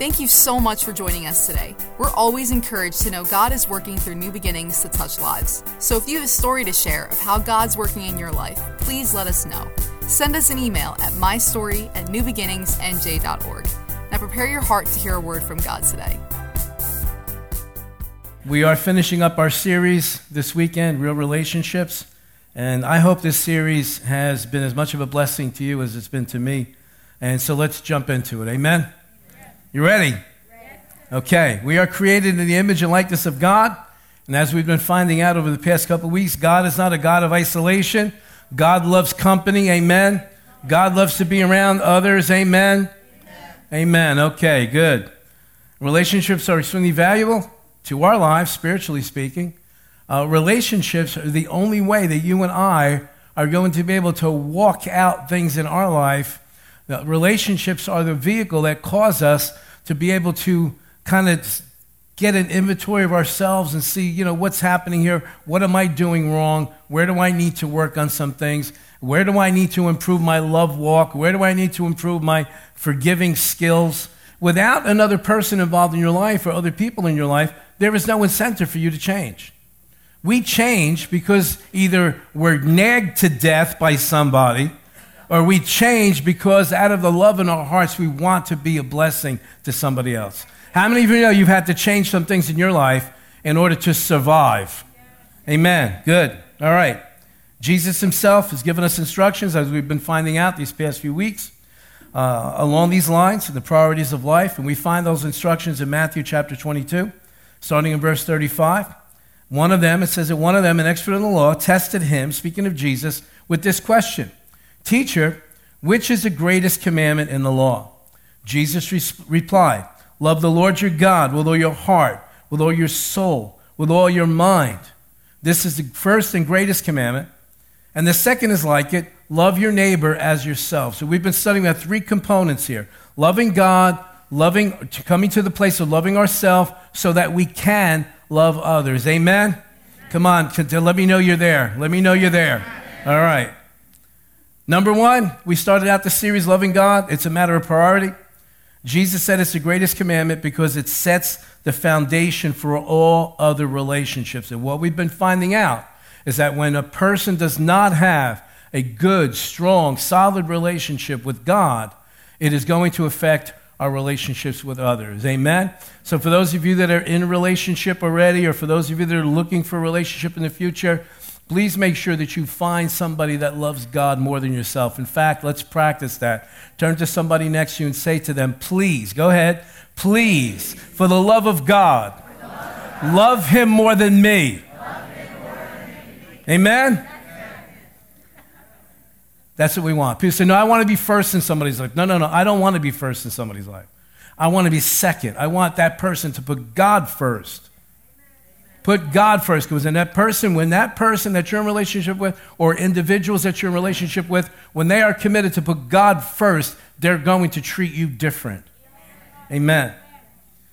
Thank you so much for joining us today. We're always encouraged to know God is working through new beginnings to touch lives. So if you have a story to share of how God's working in your life, please let us know. Send us an email at mystory at newbeginningsnj.org. Now prepare your heart to hear a word from God today. We are finishing up our series this weekend, Real Relationships. And I hope this series has been as much of a blessing to you as it's been to me. And so let's jump into it. Amen? You ready? Okay. We are created in the image and likeness of God. And as we've been finding out over the past couple weeks, God is not a God of isolation. God loves company. Amen. God loves to be around others. Amen. Amen. Okay, good. Relationships are extremely valuable to our lives, spiritually speaking. Uh, relationships are the only way that you and I are going to be able to walk out things in our life. Relationships are the vehicle that cause us to be able to kind of get an inventory of ourselves and see, you know, what's happening here. What am I doing wrong? Where do I need to work on some things? Where do I need to improve my love walk? Where do I need to improve my forgiving skills? Without another person involved in your life or other people in your life, there is no incentive for you to change. We change because either we're nagged to death by somebody, or we change because out of the love in our hearts, we want to be a blessing to somebody else. How many of you know you've had to change some things in your life in order to survive? Amen. Good. All right. Jesus himself has given us instructions, as we've been finding out these past few weeks, uh, along these lines, the priorities of life. And we find those instructions in Matthew chapter 22 starting in verse 35. One of them, it says that one of them, an expert in the law, tested him, speaking of Jesus, with this question Teacher, which is the greatest commandment in the law? Jesus re- replied, Love the Lord your God with all your heart, with all your soul, with all your mind. This is the first and greatest commandment. And the second is like it love your neighbor as yourself. So we've been studying about three components here loving God, loving, coming to the place of loving ourselves so that we can love others. Amen? Amen. Come on, let me know you're there. Let me know you're there. All right. Number one, we started out the series Loving God. It's a matter of priority. Jesus said it's the greatest commandment because it sets the foundation for all other relationships. And what we've been finding out is that when a person does not have a good, strong, solid relationship with God, it is going to affect our relationships with others. Amen? So, for those of you that are in a relationship already, or for those of you that are looking for a relationship in the future, please make sure that you find somebody that loves God more than yourself. In fact, let's practice that. Turn to somebody next to you and say to them, please, go ahead, please, for the love of God, love him more than me. Amen? That's what we want. People say, No, I want to be first in somebody's life. No, no, no. I don't want to be first in somebody's life. I want to be second. I want that person to put God first. Put God first. Because in that person, when that person that you're in relationship with, or individuals that you're in relationship with, when they are committed to put God first, they're going to treat you different. Amen.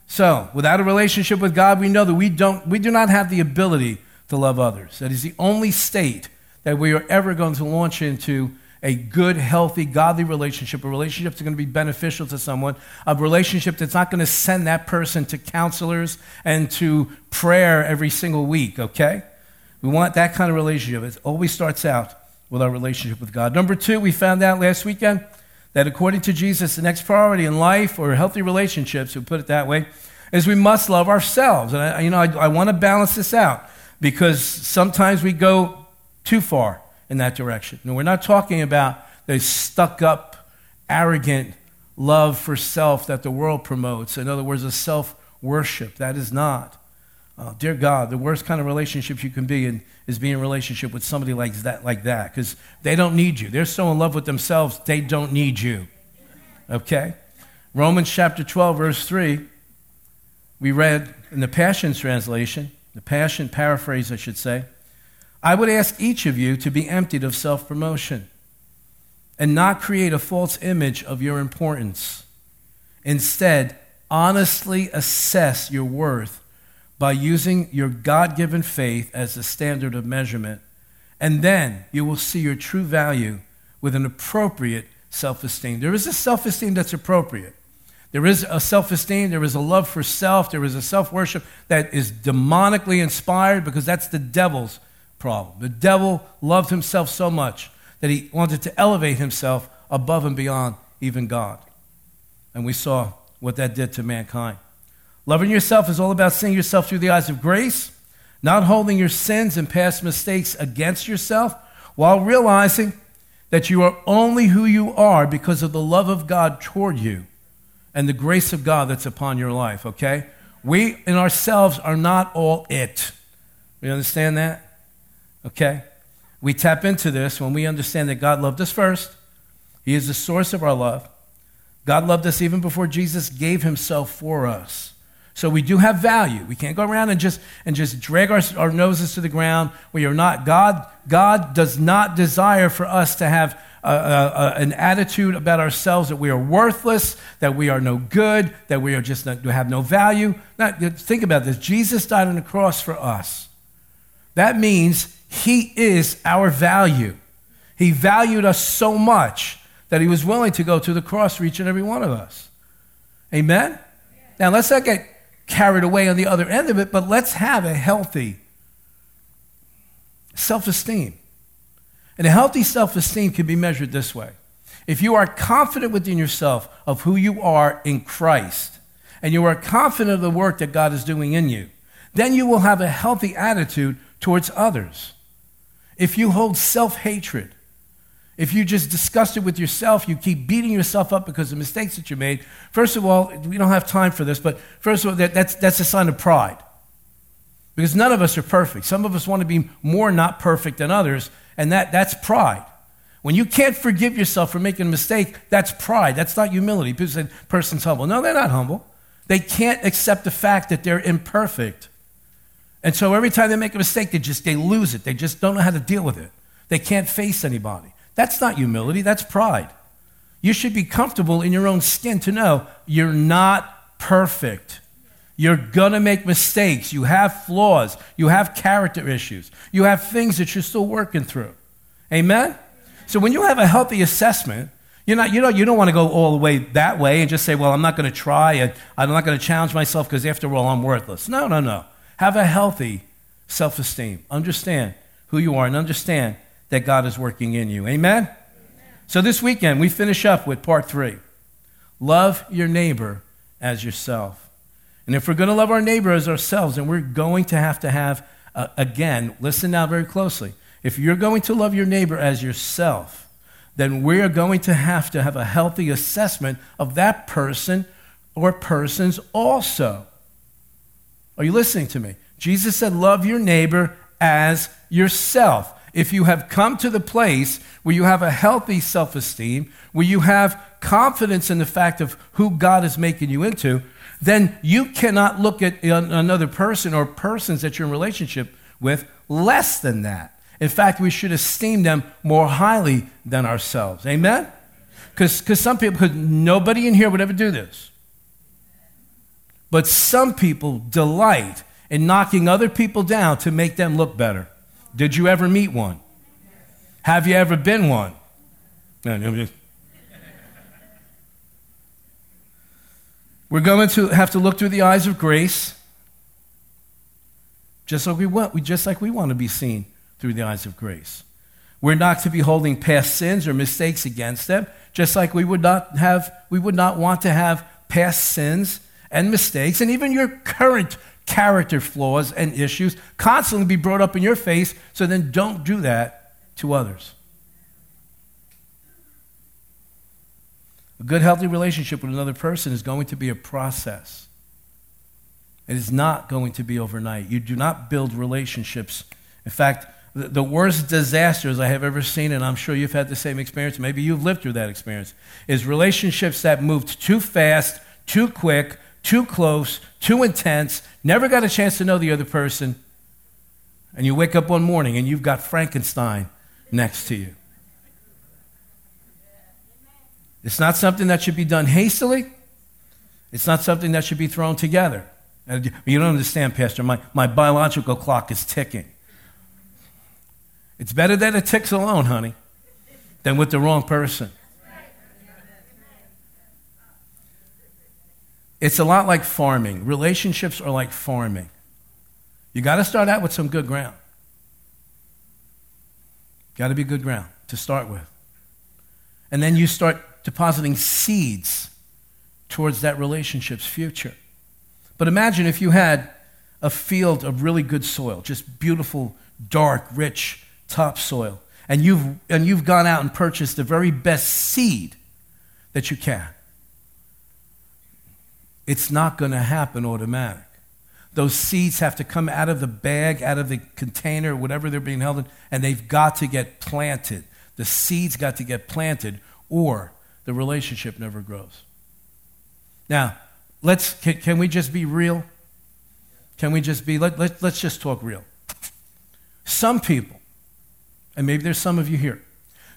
So, without a relationship with God, we know that we don't we do not have the ability to love others. That is the only state that we are ever going to launch into a good, healthy, godly relationship, a relationship that's going to be beneficial to someone, a relationship that's not going to send that person to counselors and to prayer every single week, okay? We want that kind of relationship. It always starts out with our relationship with God. Number two, we found out last weekend that according to Jesus, the next priority in life or healthy relationships, we put it that way, is we must love ourselves. And I, you know, I, I want to balance this out because sometimes we go too far in that direction. And we're not talking about the stuck up, arrogant love for self that the world promotes. In other words, a self worship. That is not. Uh, dear God, the worst kind of relationship you can be in is being in a relationship with somebody like that, like that, because they don't need you. They're so in love with themselves, they don't need you. Okay? Romans chapter 12, verse 3, we read in the Passion Translation, the Passion paraphrase, I should say. I would ask each of you to be emptied of self promotion and not create a false image of your importance. Instead, honestly assess your worth by using your God given faith as the standard of measurement, and then you will see your true value with an appropriate self esteem. There is a self esteem that's appropriate. There is a self esteem, there is a love for self, there is a self worship that is demonically inspired because that's the devil's problem. The devil loved himself so much that he wanted to elevate himself above and beyond even God. And we saw what that did to mankind. Loving yourself is all about seeing yourself through the eyes of grace, not holding your sins and past mistakes against yourself, while realizing that you are only who you are because of the love of God toward you and the grace of God that's upon your life, okay? We in ourselves are not all it. You understand that? Okay? We tap into this when we understand that God loved us first. He is the source of our love. God loved us even before Jesus gave himself for us. So we do have value. We can't go around and just and just drag our, our noses to the ground. We are not God. God does not desire for us to have a, a, an attitude about ourselves that we are worthless, that we are no good, that we are just not, have no value. Think about this. Jesus died on the cross for us. That means He is our value. He valued us so much that He was willing to go to the cross for each and every one of us. Amen? Now, let's not get carried away on the other end of it, but let's have a healthy self esteem. And a healthy self esteem can be measured this way. If you are confident within yourself of who you are in Christ, and you are confident of the work that God is doing in you, then you will have a healthy attitude towards others. If you hold self hatred, if you just discuss it with yourself, you keep beating yourself up because of mistakes that you made, first of all, we don't have time for this, but first of all, that, that's, that's a sign of pride. Because none of us are perfect. Some of us want to be more not perfect than others, and that, that's pride. When you can't forgive yourself for making a mistake, that's pride. That's not humility. People say, person's humble. No, they're not humble. They can't accept the fact that they're imperfect. And so every time they make a mistake, they just they lose it. They just don't know how to deal with it. They can't face anybody. That's not humility, that's pride. You should be comfortable in your own skin to know you're not perfect. You're going to make mistakes. You have flaws. You have character issues. You have things that you're still working through. Amen? So when you have a healthy assessment, you're not, you, know, you don't want to go all the way that way and just say, well, I'm not going to try and I'm not going to challenge myself because after all, I'm worthless. No, no, no. Have a healthy self esteem. Understand who you are and understand that God is working in you. Amen? Amen? So this weekend, we finish up with part three love your neighbor as yourself. And if we're going to love our neighbor as ourselves, then we're going to have to have, uh, again, listen now very closely. If you're going to love your neighbor as yourself, then we're going to have to have a healthy assessment of that person or persons also. Are you listening to me? Jesus said, Love your neighbor as yourself if you have come to the place where you have a healthy self esteem, where you have confidence in the fact of who God is making you into, then you cannot look at another person or persons that you're in relationship with less than that. In fact, we should esteem them more highly than ourselves. Amen? Because some people, because nobody in here would ever do this. But some people delight in knocking other people down to make them look better. Did you ever meet one? Have you ever been one? We're going to have to look through the eyes of grace, just like we want, just like we want to be seen through the eyes of grace. We're not to be holding past sins or mistakes against them, just like we would not have, we would not want to have past sins and mistakes, and even your current character flaws and issues constantly be brought up in your face, so then don't do that to others. A good, healthy relationship with another person is going to be a process. It is not going to be overnight. You do not build relationships. In fact, the worst disasters I have ever seen, and I'm sure you've had the same experience, maybe you've lived through that experience, is relationships that moved too fast, too quick, too close, too intense, never got a chance to know the other person, and you wake up one morning and you've got Frankenstein next to you. It's not something that should be done hastily. It's not something that should be thrown together. You don't understand, Pastor. My, my biological clock is ticking. It's better that it ticks alone, honey, than with the wrong person. It's a lot like farming. Relationships are like farming. You got to start out with some good ground. Got to be good ground to start with. And then you start depositing seeds towards that relationship's future. But imagine if you had a field of really good soil, just beautiful, dark, rich topsoil, and you've, and you've gone out and purchased the very best seed that you can. It's not going to happen automatic. Those seeds have to come out of the bag, out of the container, whatever they're being held in, and they've got to get planted. The seeds got to get planted, or the relationship never grows. Now, let's, can, can we just be real? Can we just be, let, let, let's just talk real. Some people, and maybe there's some of you here,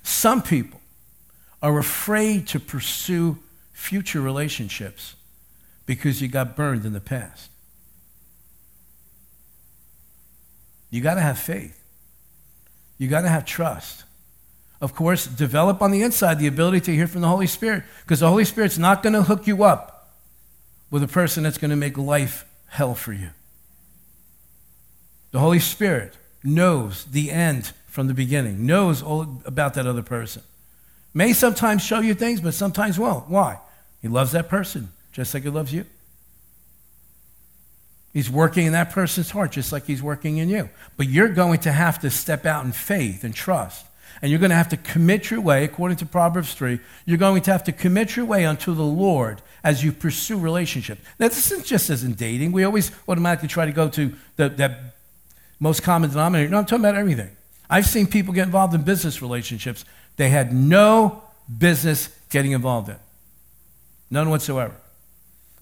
some people are afraid to pursue future relationships because you got burned in the past. You got to have faith. You got to have trust. Of course, develop on the inside the ability to hear from the Holy Spirit because the Holy Spirit's not going to hook you up with a person that's going to make life hell for you. The Holy Spirit knows the end from the beginning, knows all about that other person. May sometimes show you things, but sometimes won't. Why? He loves that person just like he loves you. He's working in that person's heart just like he's working in you. But you're going to have to step out in faith and trust. And you're going to have to commit your way, according to Proverbs 3, you're going to have to commit your way unto the Lord as you pursue relationship. Now, this isn't just as in dating. We always automatically try to go to the, most common denominator. No, I'm talking about everything. I've seen people get involved in business relationships they had no business getting involved in. None whatsoever.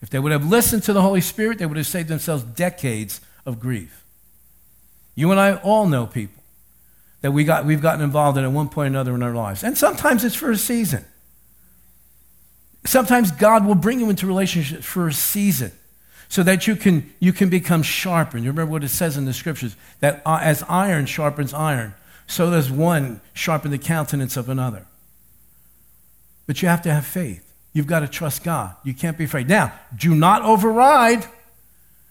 If they would have listened to the Holy Spirit, they would have saved themselves decades of grief. You and I all know people that we got, we've gotten involved in at one point or another in our lives. And sometimes it's for a season. Sometimes God will bring you into relationships for a season so that you can, you can become sharpened. You remember what it says in the scriptures that uh, as iron sharpens iron, so does one sharpen the countenance of another. But you have to have faith. You've got to trust God. You can't be afraid. Now, do not override.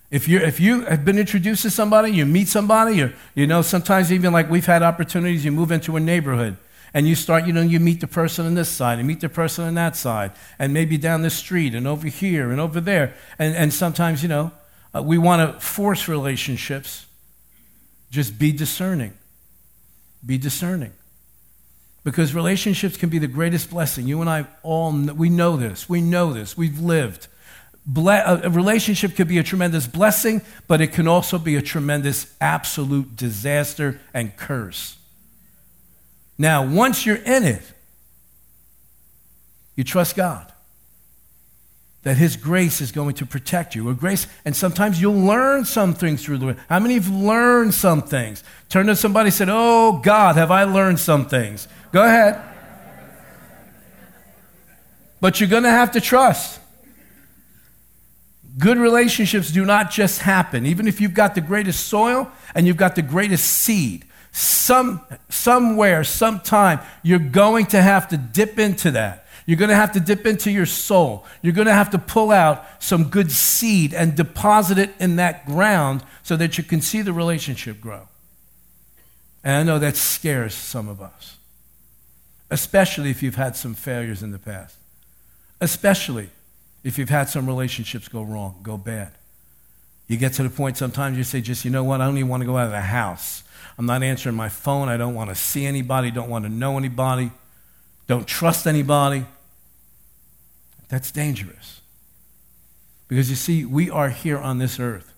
If, you if you have been introduced to somebody, you meet somebody, or, you know, sometimes even like we've had opportunities, you move into a neighborhood and you start, you know, you meet the person on this side and meet the person on that side, and maybe down the street and over here and over there. And, and sometimes, you know, uh, we want to force relationships. Just be discerning. Be discerning because relationships can be the greatest blessing. You and I all we know this. We know this. We've lived. A relationship could be a tremendous blessing, but it can also be a tremendous absolute disaster and curse. Now, once you're in it, you trust God that His grace is going to protect you. Or grace, and sometimes you'll learn some things through the way. How many have learned some things? Turn to somebody and said, Oh God, have I learned some things? Go ahead. But you're going to have to trust. Good relationships do not just happen. Even if you've got the greatest soil and you've got the greatest seed, some, somewhere, sometime, you're going to have to dip into that. You're going to have to dip into your soul. You're going to have to pull out some good seed and deposit it in that ground so that you can see the relationship grow. And I know that scares some of us especially if you've had some failures in the past, especially if you've had some relationships go wrong, go bad. You get to the point sometimes you say, just, you know what, I don't even want to go out of the house. I'm not answering my phone. I don't want to see anybody, don't want to know anybody, don't trust anybody. That's dangerous. Because you see, we are here on this earth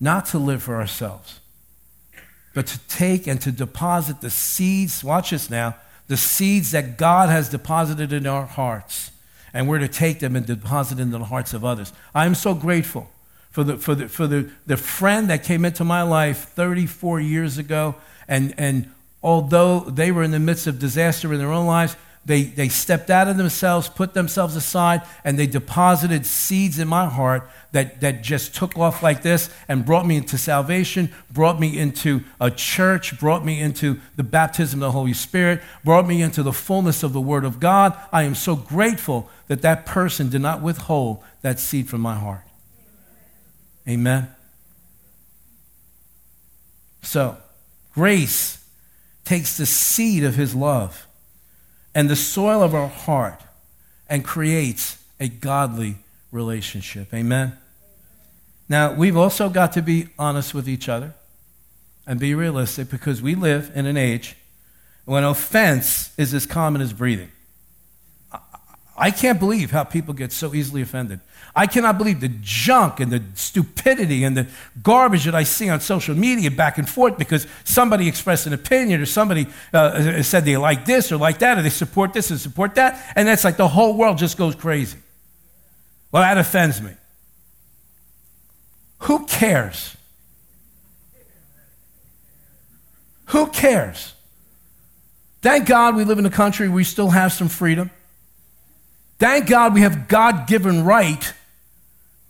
not to live for ourselves, but to take and to deposit the seeds. Watch this now the seeds that God has deposited in our hearts, and we're to take them and deposit in the hearts of others. I'm so grateful for the, for the, for the, the friend that came into my life 34 years ago, and, and although they were in the midst of disaster in their own lives, They, they stepped out of themselves, put themselves aside, and they deposited seeds in my heart that, that just took off like this and brought me into salvation, brought me into a church, brought me into the baptism of the Holy Spirit, brought me into the fullness of the Word of God. I am so grateful that that person did not withhold that seed from my heart. Amen. So, grace takes the seed of His love and the soil of our heart and creates a godly relationship. Amen? Now, we've also got to be honest with each other and be realistic because we live in an age when offense is as common as breathing. I can't believe how people get so easily offended. I cannot believe the junk and the stupidity and the garbage that I see on social media back and forth because somebody expressed an opinion or somebody uh, said they like this or like that or they support this and support that. And that's like the whole world just goes crazy. Well, that offends me. Who cares? Who cares? Thank God we live in a country where we still have some freedom. Thank God we have God given right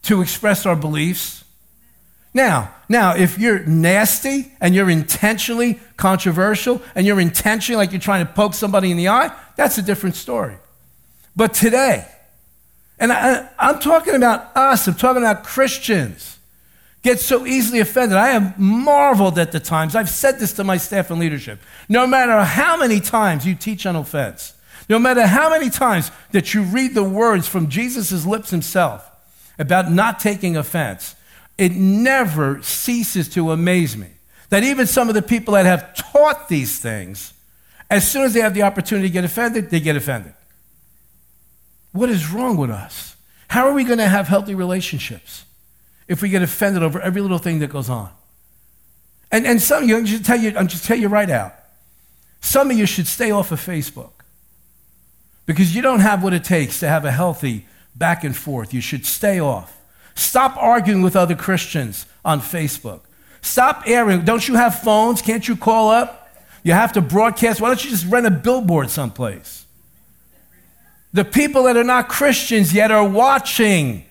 to express our beliefs. Now, now, if you're nasty and you're intentionally controversial and you're intentionally like you're trying to poke somebody in the eye, that's a different story. But today, and I, am talking about us, I'm talking about Christians, get so easily offended. I have marveled at the times. I've said this to my staff and leadership. No matter how many times you teach on offense, no matter how many times that you read the words from Jesus' lips himself about not taking offense, it never ceases to amaze me that even some of the people that have taught these things, as soon as they have the opportunity to get offended, they get offended. What is wrong with us? How are we going to have healthy relationships if we get offended over every little thing that goes on? And, and some of you, I'm just tell you, I'm just tell you right out, some of you should stay off of Facebook because you don't have what it takes to have a healthy back and forth. You should stay off. Stop arguing with other Christians on Facebook. Stop airing. Don't you have phones? Can't you call up? You have to broadcast. Why don't you just rent a billboard someplace? The people that are not Christians yet are watching.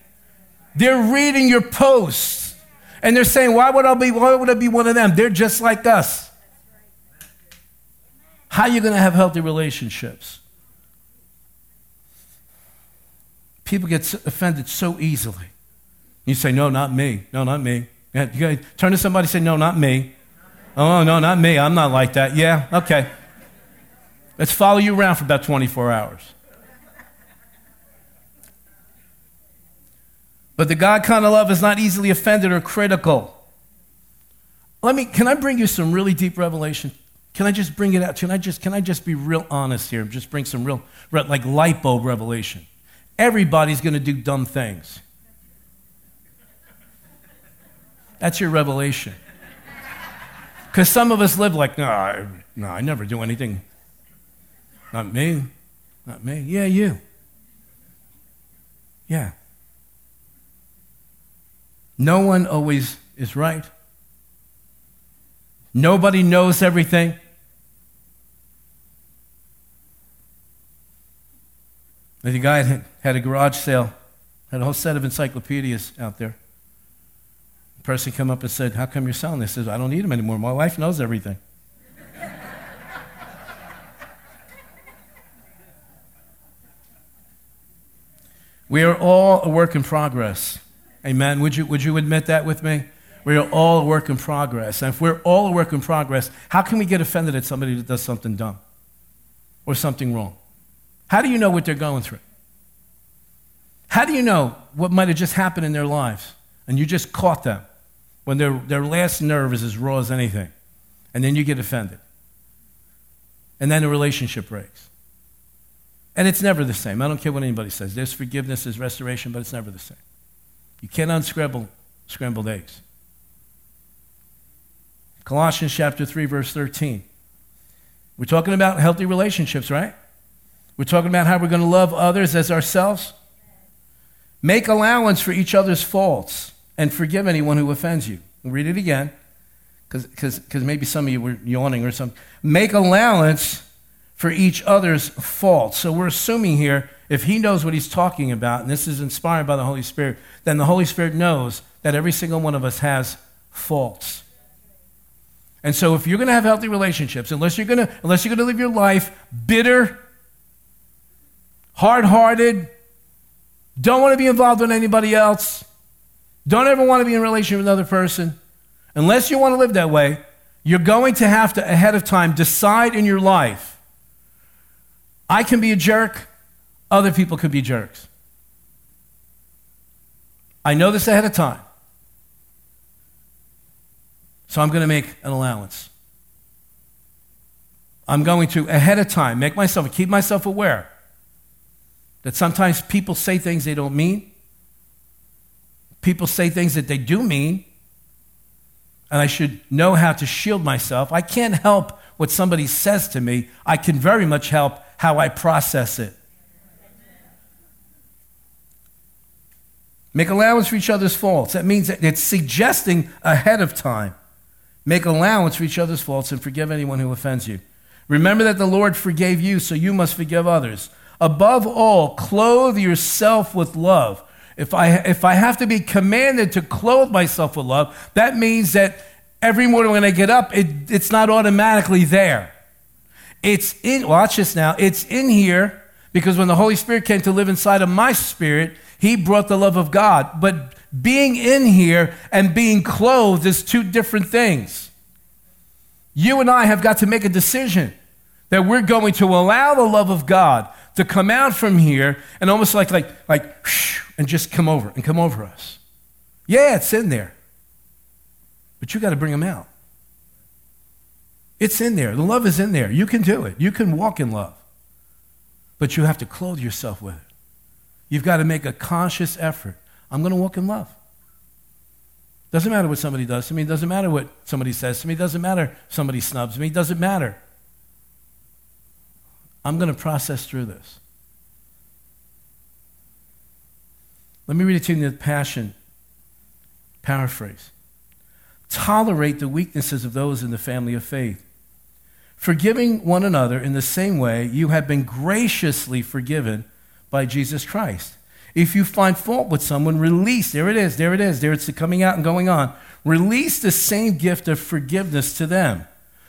They're reading your posts. And they're saying, why would I be, why would I be one of them? They're just like us. How are you going to have healthy relationships? People get offended so easily. You say, No, not me. No, not me. You gotta turn to somebody and say, No, not me. Oh, no, not me. I'm not like that. Yeah, okay. Let's follow you around for about 24 hours. But the God kind of love is not easily offended or critical. Let me, can I bring you some really deep revelation? Can I just bring it out? Can I just, can I just be real honest here? Just bring some real, like light bulb revelation. Everybody's going to do dumb things. That's your revelation. Because some of us live like, no, I, no, I never do anything. Not me. Not me. Yeah, you. Yeah. No one always is right. Nobody knows everything. The guy had, a garage sale, had a whole set of encyclopedias out there. The person came up and said, How come you're selling this? He says, I don't need them anymore. My wife knows everything. we are all a work in progress. Amen. Would you, would you admit that with me? We are all a work in progress. And if we're all a work in progress, how can we get offended at somebody that does something dumb or something wrong? How do you know what they're going through? How do you know what might have just happened in their lives? And you just caught them when their, their last nerve is as raw as anything. And then you get offended. And then the relationship breaks. And it's never the same. I don't care what anybody says. There's forgiveness, there's restoration, but it's never the same. You can't unscramble scrambled eggs. Colossians chapter 3, verse 13. We're talking about healthy relationships, right? We're talking about how we're going to love others as ourselves. Make allowance for each other's faults and forgive anyone who offends you. We'll read it again, because maybe some of you were yawning or something. Make allowance for each other's faults. So we're assuming here, if he knows what he's talking about, and this is inspired by the Holy Spirit, then the Holy Spirit knows that every single one of us has faults. And so if you're going to have healthy relationships, unless you're going to unless you're going to live your life bitter, hard-hearted, don't want to be involved with anybody else, don't ever want to be in a relationship with another person, unless you want to live that way, you're going to have to ahead of time decide in your life I can be a jerk, other people could be jerks. I know this ahead of time. So I'm going to make an allowance. I'm going to, ahead of time, make myself, keep myself aware that sometimes people say things they don't mean. People say things that they do mean. And I should know how to shield myself. I can't help what somebody says to me. I can very much help how I process it. Make allowance for each other's faults. That means that it's suggesting ahead of time. Make allowance for each other's faults and forgive anyone who offends you. Remember that the Lord forgave you, so you must forgive others. Above all, clothe yourself with love. If I, if I have to be commanded to clothe myself with love, that means that every morning when I get up, it, it's not automatically there. It's in, watch this now, it's in here because when the Holy Spirit came to live inside of my spirit, He brought the love of God. But being in here and being clothed is two different things. You and I have got to make a decision that we're going to allow the love of God to come out from here and almost like like like and just come over and come over us. Yeah, it's in there. But you got to bring them out. It's in there. The love is in there. You can do it. You can walk in love. But you have to clothe yourself with it. You've got to make a conscious effort I'm going to walk in love. Doesn't matter what somebody does to me. Doesn't matter what somebody says to me. Doesn't matter somebody snubs me. Doesn't matter. I'm going to process through this. Let me read it to you in the Passion paraphrase. Tolerate the weaknesses of those in the family of faith, forgiving one another in the same way you have been graciously forgiven by Jesus Christ. If you find fault with someone, release. There it is. There it is. There it's coming out and going on. Release the same gift of forgiveness to them.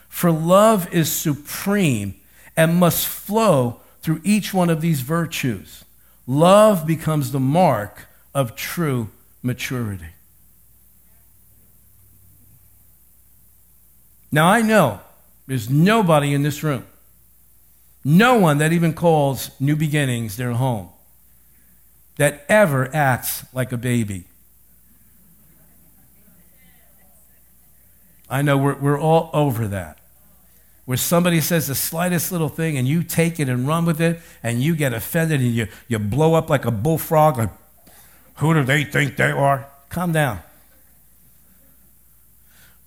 For love is supreme and must flow through each one of these virtues. Love becomes the mark of true maturity. Now, I know there's nobody in this room, no one that even calls New Beginnings their home that ever acts like a baby. I know we're, we're all over that. Where somebody says the slightest little thing and you take it and run with it and you get offended and you, you blow up like a bullfrog, like, who do they think they are? Calm down.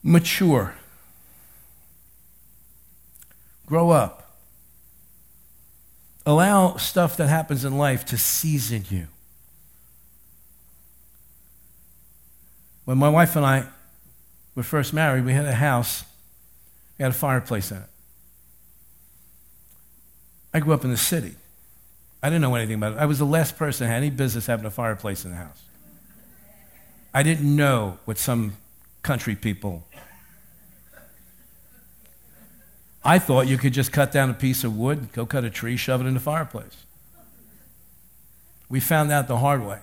Mature. Grow up. Allow stuff that happens in life to season you. When my wife and I were first married, we had a house, we had a fireplace in it. I grew up in the city. I didn't know anything about it. I was the last person that had any business having a fireplace in the house. I didn't know what some country people. I thought you could just cut down a piece of wood, go cut a tree, shove it in the fireplace. We found out the hard way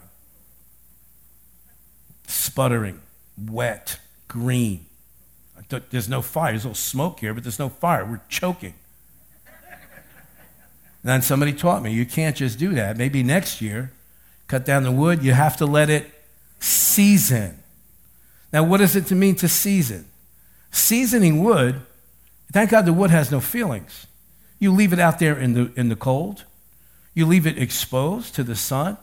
sputtering, wet, green. There's no fire. There's a little smoke here, but there's no fire. We're choking. And then somebody taught me you can't just do that. Maybe next year, cut down the wood, you have to let it season. Now, what does it mean to season? Seasoning wood, thank God the wood has no feelings. You leave it out there in the, in the cold, you leave it exposed to the sun,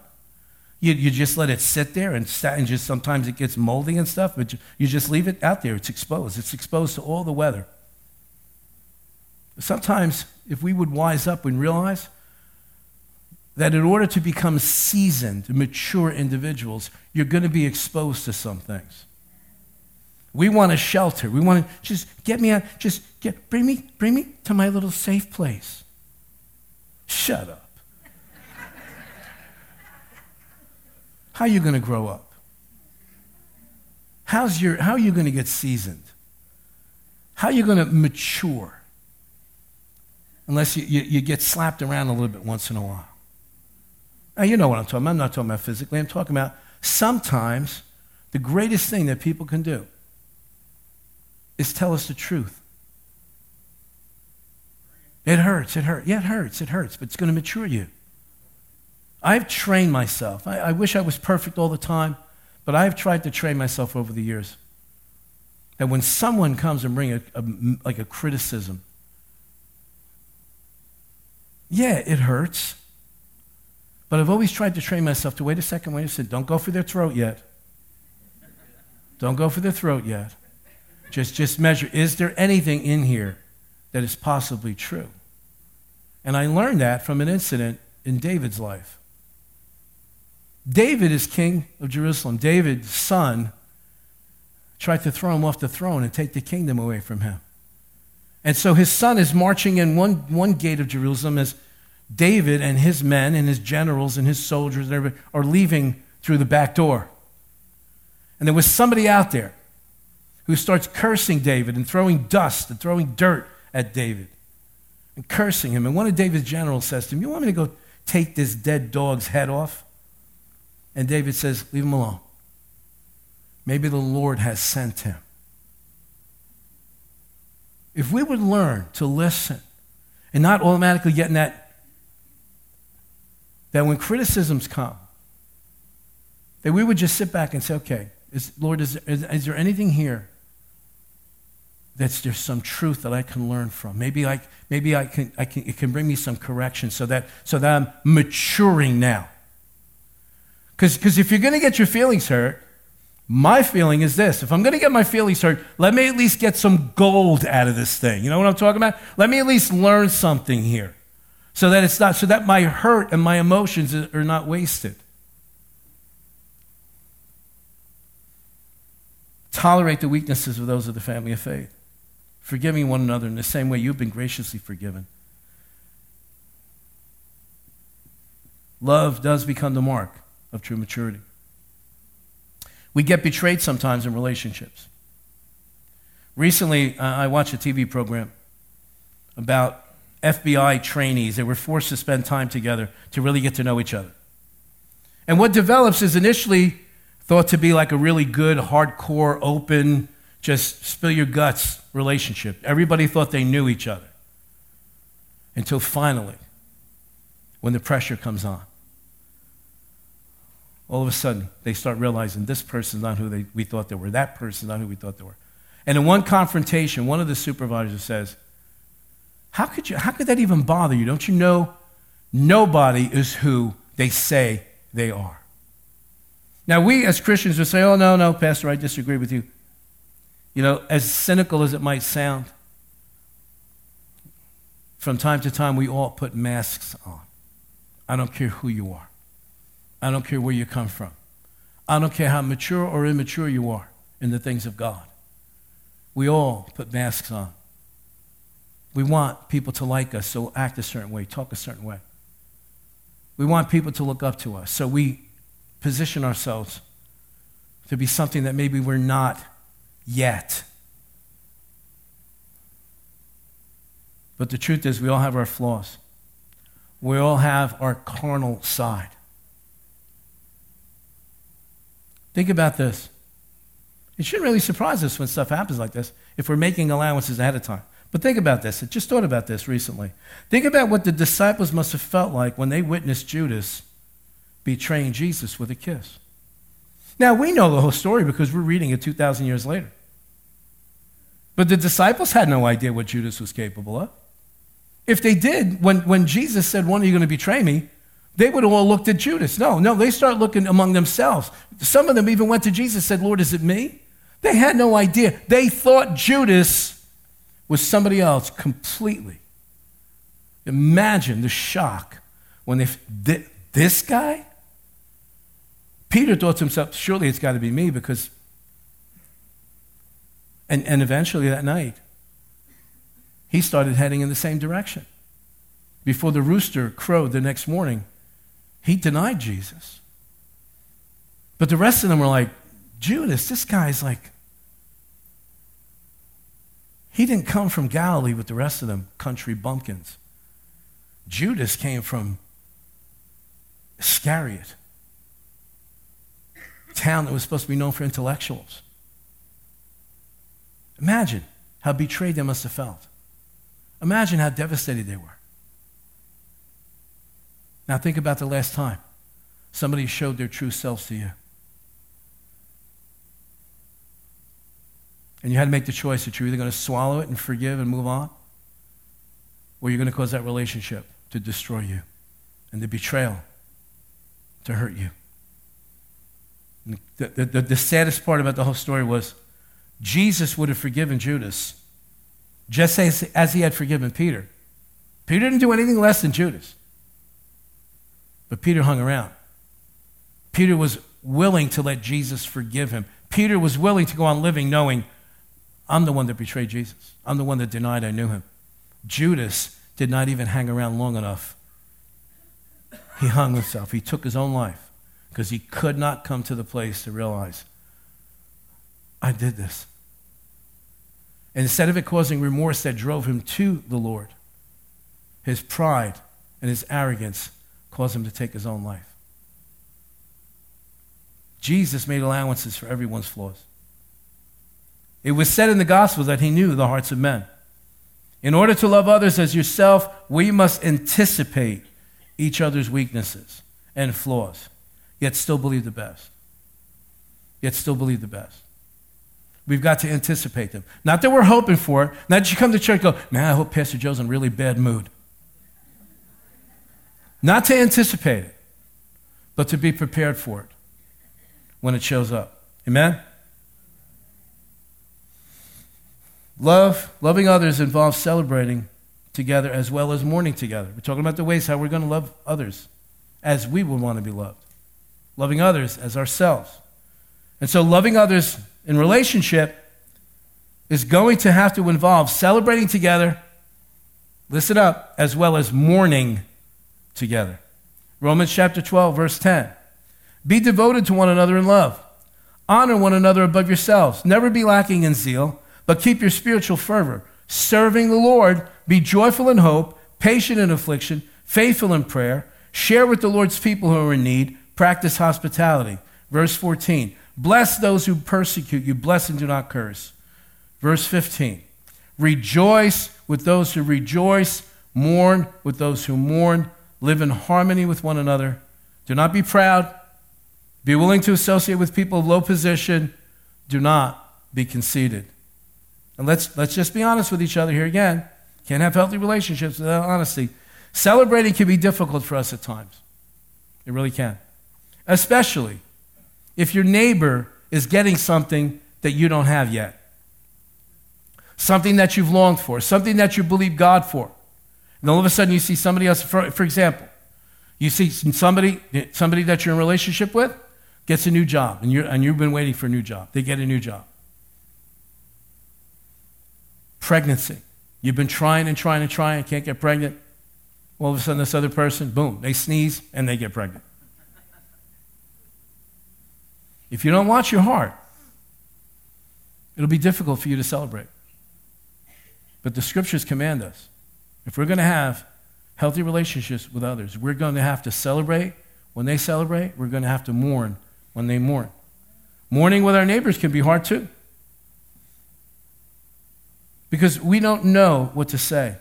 you, you just let it sit there and, and just sometimes it gets moldy and stuff, but you just leave it out there. It's exposed. It's exposed to all the weather. Sometimes, if we would wise up and realize that in order to become seasoned, mature individuals, you're going to be exposed to some things. We want a shelter. We want to just get me out, just get, bring me, bring me to my little safe place. Shut up. How are you going to grow up? How's your, how are you going to get seasoned? How are you going to mature? Unless you, you, you, get slapped around a little bit once in a while. Now, you know what I'm talking about. I'm not talking about physically. I'm talking about sometimes the greatest thing that people can do is tell us the truth. It hurts. It hurts. Yeah, it hurts. It hurts, but it's going to mature you. I've trained myself. I, I, wish I was perfect all the time, but I've tried to train myself over the years. That when someone comes and brings a, a, like a criticism, yeah, it hurts. But I've always tried to train myself to wait a second, wait a second, don't go for their throat yet. Don't go for their throat yet. Just, just measure is there anything in here that is possibly true? And I learned that from an incident in David's life. David is king of Jerusalem. David's son tried to throw him off the throne and take the kingdom away from him. And so his son is marching in one, one gate of Jerusalem as David and his men and his generals and his soldiers and everybody are leaving through the back door. And there was somebody out there who starts cursing David and throwing dust and throwing dirt at David and cursing him. And one of David's generals says to him, You want me to go take this dead dog's head off? And David says, Leave him alone. Maybe the Lord has sent him. If we would learn to listen and not automatically get in that, that when criticisms come, that we would just sit back and say, okay, is, Lord, is, is, is there anything here that's there's some truth that I can learn from. Maybe I, maybe I can, I can, it can bring me some correction so that, so that I'm maturing now. Because if you're going to get your feelings hurt, my feeling is this if I'm going to get my feelings hurt, let me at least get some gold out of this thing. You know what I'm talking about? Let me at least learn something here so that it's not, so that my hurt and my emotions are not wasted. Tolerate the weaknesses of those of the family of faith forgiving one another in the same way you've been graciously forgiven. Love does become the mark of true maturity. We get betrayed sometimes in relationships. Recently, uh, I watched a TV program about FBI trainees. They were forced to spend time together to really get to know each other. And what develops is initially thought to be like a really good, hardcore, open, just spill your guts relationship. Everybody thought they knew each other. Until finally, when the pressure comes on, all of a sudden they start realizing this person's not who they, we thought they were, that person's not who we thought they were. And in one confrontation, one of the supervisors says, how could, you, how could that even bother you? Don't you know nobody is who they say they are? Now, we as Christians would say, oh, no, no, Pastor, I disagree with you. You know, as cynical as it might sound, from time to time we all put masks on. I don't care who you are. I don't care where you come from. I don't care how mature or immature you are in the things of God. We all put masks on. We want people to like us, so act a certain way, talk a certain way. We want people to look up to us, so we position ourselves to be something that maybe we're not yet. But the truth is, we all have our flaws. We all have our carnal side. Think about this. It shouldn't really surprise us when stuff happens like this if we're making allowances ahead of time. But think about this. I just thought about this recently. Think about what the disciples must have felt like when they witnessed Judas betraying Jesus with a kiss. Now, we know the whole story because we're reading it 2,000 years later. But the disciples had no idea what Judas was capable of. If they did, when, when Jesus said, One are you going to betray me, they would have all looked at Judas. No, no, they start looking among themselves. Some of them even went to Jesus and said, Lord, is it me? They had no idea. They thought Judas was somebody else completely. Imagine the shock when they, this guy? Peter thought to himself, surely it's got to be me because and, and eventually that night, he started heading in the same direction. before the rooster crowed the next morning, he denied Jesus. But the rest of them were like, Judas, this guy's like, he didn't come from Galilee with the rest of them, country bumpkins. Judas came from Iscariot, town that was supposed to be known for intellectuals. Imagine how betrayed they must have felt. Imagine how devastated they were. Now, think about the last time somebody showed their true selves to you. And you had to make the choice that you're either going to swallow it and forgive and move on, or you're going to cause that relationship to destroy you and the betrayal to hurt you. The, the, the, saddest part about the whole story was Jesus would have forgiven Judas just as, as he had forgiven Peter. Peter didn't do anything less than Judas. But Peter hung around. Peter was willing to let Jesus forgive him. Peter was willing to go on living knowing, I'm the one that betrayed Jesus. I'm the one that denied I knew him. Judas did not even hang around long enough. He hung himself. He took his own life because he could not come to the place to realize, I did this. And instead of it causing remorse that drove him to the Lord, his pride and his arrogance caused him to take his own life. Jesus made allowances for everyone's flaws. It was said in the Gospels that he knew the hearts of men. In order to love others as yourself, we must anticipate each other's weaknesses and flaws, yet still believe the best. Yet still believe the best. We've got to anticipate them. Not that we're hoping for it. Not that you come to church and go, man, I hope Pastor Joe's in really bad mood. Not to anticipate it, but to be prepared for it when it shows up. Amen? Love, loving others involves celebrating together as well as mourning together. We're talking about the ways how we're going to love others as we would want to be loved. Loving others as ourselves. And so loving others in relationship is going to have to involve celebrating together, listen up, as well as mourning together. Romans chapter 12, verse 10. Be devoted to one another in love. Honor one another above yourselves. Never be lacking in zeal, but keep your spiritual fervor. Serving the Lord, be joyful in hope, patient in affliction, faithful in prayer. Share with the Lord's people who are in need. Practice hospitality. Verse 14. Bless those who persecute you. Bless and do not curse. Verse 15. Rejoice with those who rejoice. Mourn with those who mourn. Live in harmony with one another. Do not be proud. Be willing to associate with people of low position. Do not be conceited. And let's, let's just be honest with each other here again. Can't have healthy relationships without honesty. Celebrating can be difficult for us at times. It really can. Especially if your neighbor is getting something that you don't have yet. Something that you've longed for, something that you believe God for. And all of a sudden you see somebody else, for, for example, you see somebody, somebody that you're in relationship with gets a new job, and, you're, and you've been waiting for a new job. They get a new job. Pregnancy. You've been trying and trying and trying, and can't get pregnant. All of a sudden, this other person, boom, they sneeze and they get pregnant. If you don't watch your heart, it'll be difficult for you to celebrate. But the scriptures command us if we're going to have healthy relationships with others, we're going to have to celebrate when they celebrate, we're going to have to mourn when they mourn. Mourning with our neighbors can be hard too. Because we don't know what to say.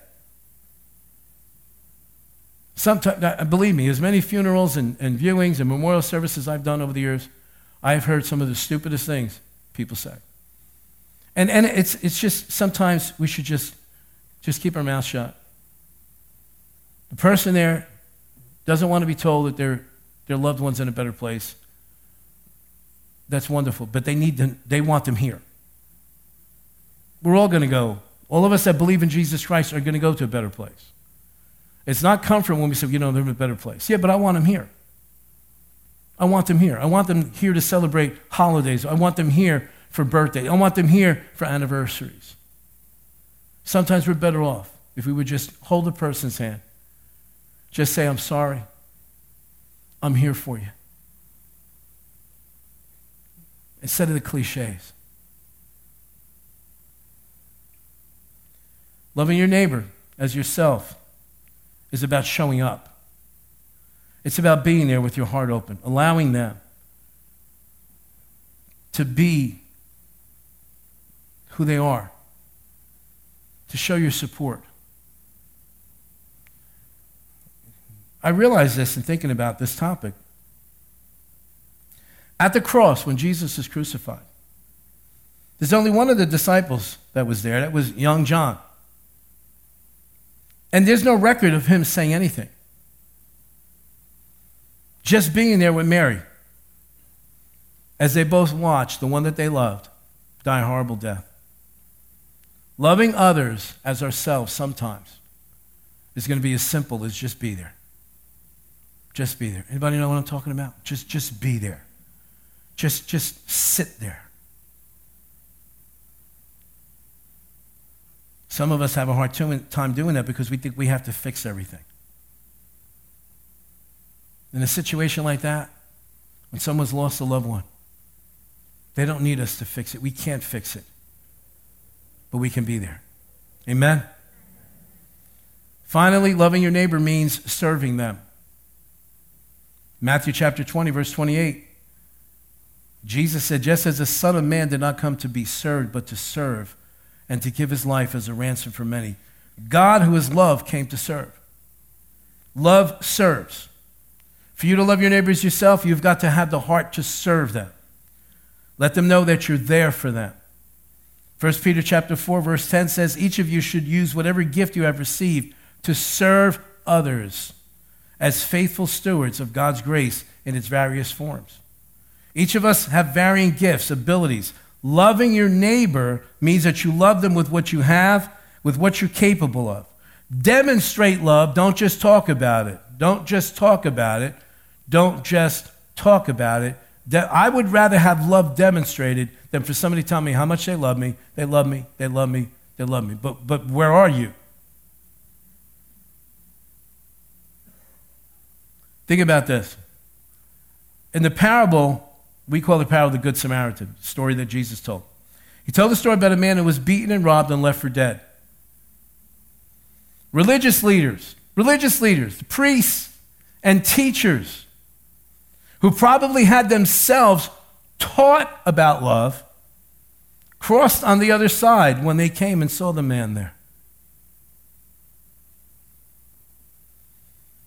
Sometimes, believe me, as many funerals and, and viewings and memorial services I've done over the years, I've heard some of the stupidest things people say. And, and it's, it's just sometimes we should just, just keep our mouth shut. The person there doesn't want to be told that their, their loved one's in a better place. That's wonderful, but they, need them, they want them here. We're all going to go. All of us that believe in Jesus Christ are going to go to a better place. It's not comfort when we say, you know, they're in a better place. Yeah, but I want them here. I want them here. I want them here to celebrate holidays. I want them here for birthdays. I want them here for anniversaries. Sometimes we're better off if we would just hold a person's hand Just say, I'm sorry. I'm here for you. Instead of the cliches. Loving your neighbor as yourself is about showing up. It's about being there with your heart open, allowing them to be who they are, to show your support. I realize this in thinking about this topic. At the cross, when Jesus is crucified, there's only one of the disciples that was there. That was young John. And there's no record of him saying anything. Just being there with Mary as they both watched the one that they loved die a horrible death. Loving others as ourselves sometimes is going to be as simple as just be there. Just be there. Anybody know what I'm talking about? Just, just be there. Just, just sit there. Some of us have a hard time doing that because we think we have to fix everything. In a situation like that, when someone's lost a loved one, they don't need us to fix it. We can't fix it, but we can be there. Amen? Finally, loving your neighbor means serving them. Matthew chapter 20, verse 28. Jesus said, Just as the Son of Man did not come to be served, but to serve, and to give his life as a ransom for many. God, who is love, came to serve. Love serves. For you to love your neighbors yourself, you've got to have the heart to serve them. Let them know that you're there for them. 1 Peter chapter 4 verse 10 says each of you should use whatever gift you have received to serve others as faithful stewards of God's grace in its various forms. Each of us have varying gifts, abilities. Loving your neighbor means that you love them with what you have, with what you're capable of. Demonstrate love, don't just talk about it. Don't just talk about it. Don't just talk about it. I would rather have love demonstrated than for somebody to tell me how much they love me, they love me, they love me, they love me. But, but where are you? Think about this. In the parable, we call the parable the Good Samaritan, story that Jesus told. He told the story about a man who was beaten and robbed and left for dead. Religious leaders, religious leaders, priests and teachers who probably had themselves taught about love crossed on the other side when they came and saw the man there.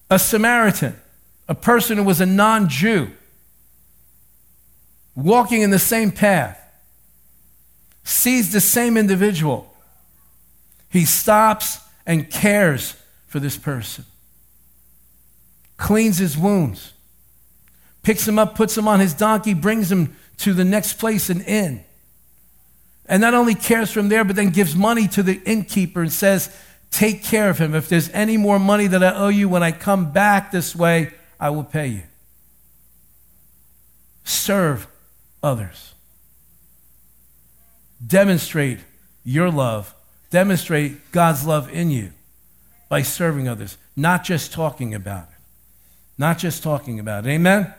A Samaritan a person who was a non Jew, walking in the same path, sees the same individual. He stops and cares for this person, cleans his wounds, picks him up, puts him on his donkey, brings him to the next place, an inn. And not only cares for him there, but then gives money to the innkeeper and says, Take care of him. If there's any more money that I owe you when I come back this way, I will pay you. Serve others. Demonstrate your love. Demonstrate God's love in you by serving others, not just talking about it. Not just talking about it. Amen? Amen?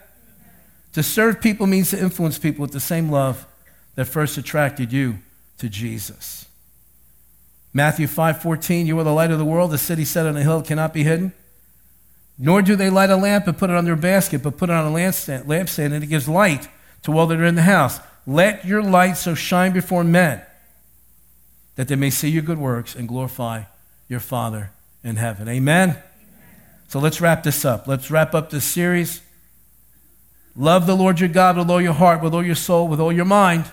To serve people means to influence people with the same love that first attracted you to Jesus. Matthew 5:14, you are the light of the world, the city set on a hill cannot be hidden. Nor do they light a lamp and put it under a basket, but put it on a lampstand, lampstand and it gives light to all that are in the house. Let your light so shine before men that they may see your good works and glorify your Father in heaven. Amen? Amen? So let's wrap this up. Let's wrap up this series. Love the Lord your God with all your heart, with all your soul, with all your mind.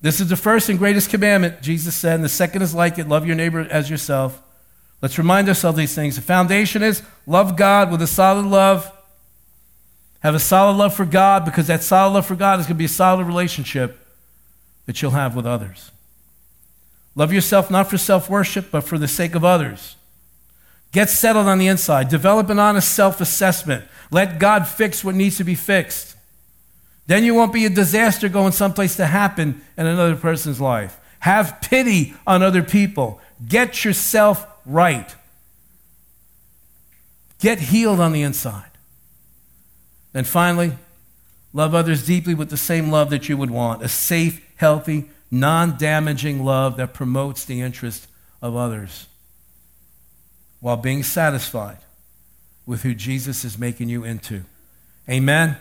This is the first and greatest commandment, Jesus said, and the second is like it love your neighbor as yourself. Let's remind ourselves of these things. The foundation is love God with a solid love. Have a solid love for God because that solid love for God is going to be a solid relationship that you'll have with others. Love yourself not for self worship, but for the sake of others. Get settled on the inside. Develop an honest self assessment. Let God fix what needs to be fixed. Then you won't be a disaster going someplace to happen in another person's life. Have pity on other people. Get yourself right. Get healed on the inside. Then finally, love others deeply with the same love that you would want a safe, healthy, non damaging love that promotes the interest of others while being satisfied with who Jesus is making you into. Amen?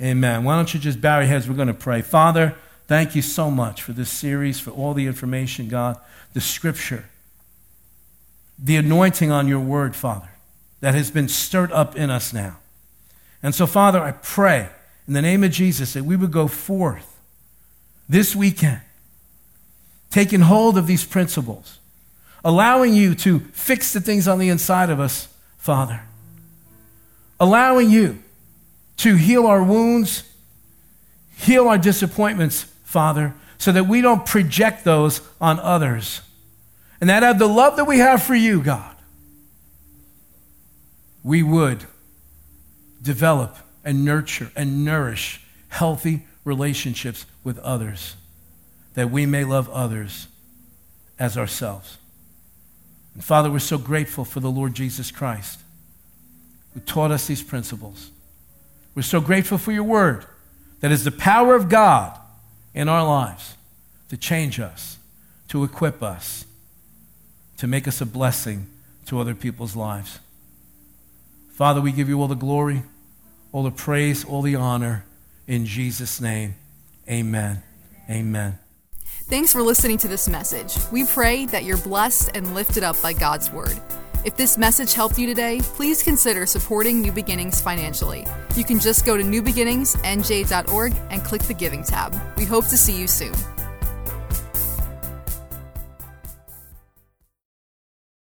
Amen. Amen. Why don't you just bow your heads? We're going to pray. Father, thank you so much for this series, for all the information, God, the scripture, the anointing on your word, Father, that has been stirred up in us now. And so, Father, I pray in the name of Jesus that we would go forth this weekend, taking hold of these principles, allowing you to fix the things on the inside of us, Father, allowing you to heal our wounds, heal our disappointments, Father, so that we don't project those on others. And that out of the love that we have for you, God, we would develop and nurture and nourish healthy relationships with others, that we may love others as ourselves. And Father, we're so grateful for the Lord Jesus Christ who taught us these principles. We're so grateful for your word that is the power of God in our lives to change us, to equip us, to make us a blessing to other people's lives. Father, we give you all the glory, all the praise, all the honor. In Jesus' name, amen. Amen. Thanks for listening to this message. We pray that you're blessed and lifted up by God's word. If this message helped you today, please consider supporting New Beginnings financially. You can just go to newbeginningsnj.org and click the Giving tab. We hope to see you soon.